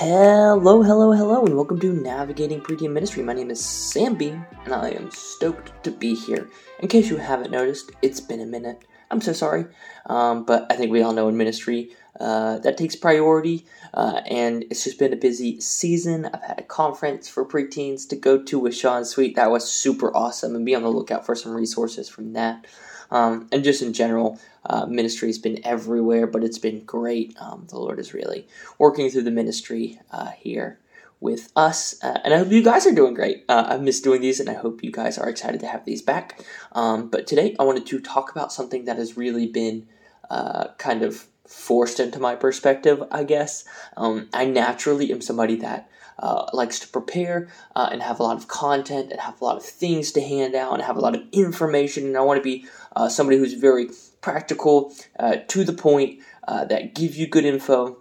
Hello, hello, hello, and welcome to Navigating Preteen Ministry. My name is Samby, and I am stoked to be here. In case you haven't noticed, it's been a minute. I'm so sorry, um, but I think we all know in ministry uh, that takes priority, uh, and it's just been a busy season. I've had a conference for preteens to go to with Sean Sweet. That was super awesome, and be on the lookout for some resources from that. Um, and just in general, uh, ministry has been everywhere, but it's been great. Um, the Lord is really working through the ministry uh, here with us, uh, and I hope you guys are doing great. Uh, I've missed doing these, and I hope you guys are excited to have these back. Um, but today, I wanted to talk about something that has really been uh, kind of forced into my perspective, I guess. Um, I naturally am somebody that uh, likes to prepare uh, and have a lot of content and have a lot of things to hand out and have a lot of information. And I want to be uh, somebody who's very practical, uh, to the point, uh, that give you good info.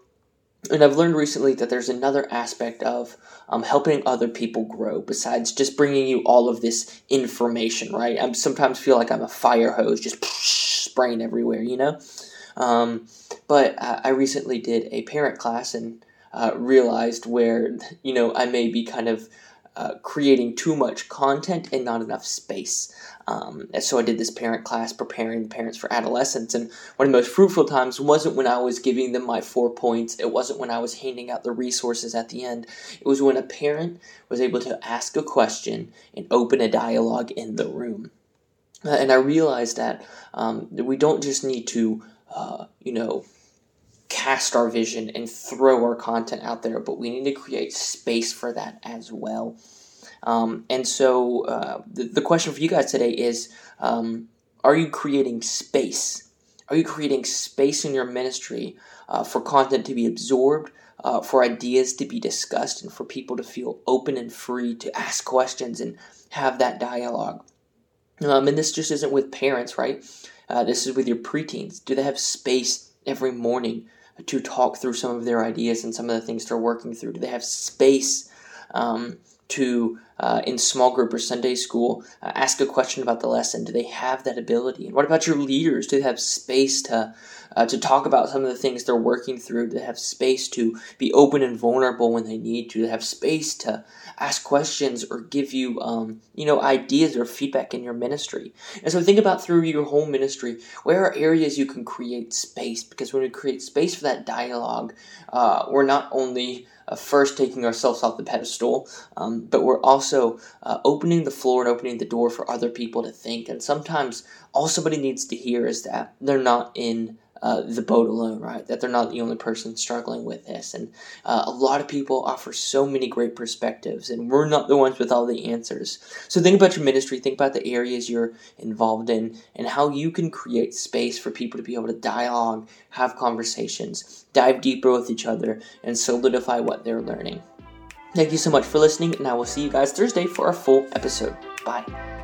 And I've learned recently that there's another aspect of um, helping other people grow besides just bringing you all of this information, right? I sometimes feel like I'm a fire hose just spraying everywhere, you know? Um, but I recently did a parent class and uh, realized where you know I may be kind of uh, creating too much content and not enough space. Um, and so I did this parent class preparing parents for adolescence. And one of the most fruitful times wasn't when I was giving them my four points, it wasn't when I was handing out the resources at the end. It was when a parent was able to ask a question and open a dialogue in the room. Uh, and I realized that, um, that we don't just need to, uh, you know, our vision and throw our content out there, but we need to create space for that as well. Um, and so uh, the, the question for you guys today is um, Are you creating space? Are you creating space in your ministry uh, for content to be absorbed, uh, for ideas to be discussed, and for people to feel open and free to ask questions and have that dialogue? Um, and this just isn't with parents, right? Uh, this is with your preteens. Do they have space every morning to talk through some of their ideas and some of the things they're working through? Do they have space um, to, uh, in small group or Sunday school, uh, ask a question about the lesson? Do they have that ability? And what about your leaders? Do they have space to uh, to talk about some of the things they're working through? Do they have space to be open and vulnerable when they need to? Do they have space to ask questions or give you, um, you know, ideas or feedback in your ministry? And so think about through your whole ministry, where are areas you can create space? Because when we create space for that dialogue, uh, we're not only uh, first taking ourselves off the pedestal, um, but we're also uh, opening the floor and opening the door for other people to think. And sometimes all somebody needs to hear is that they're not in uh, the boat alone, right? That they're not the only person struggling with this. And uh, a lot of people offer so many great perspectives, and we're not the ones with all the answers. So think about your ministry, think about the areas you're involved in, and how you can create space for people to be able to dialogue, have conversations, dive deeper with each other, and solidify what they're learning. Thank you so much for listening, and I will see you guys Thursday for a full episode. Bye.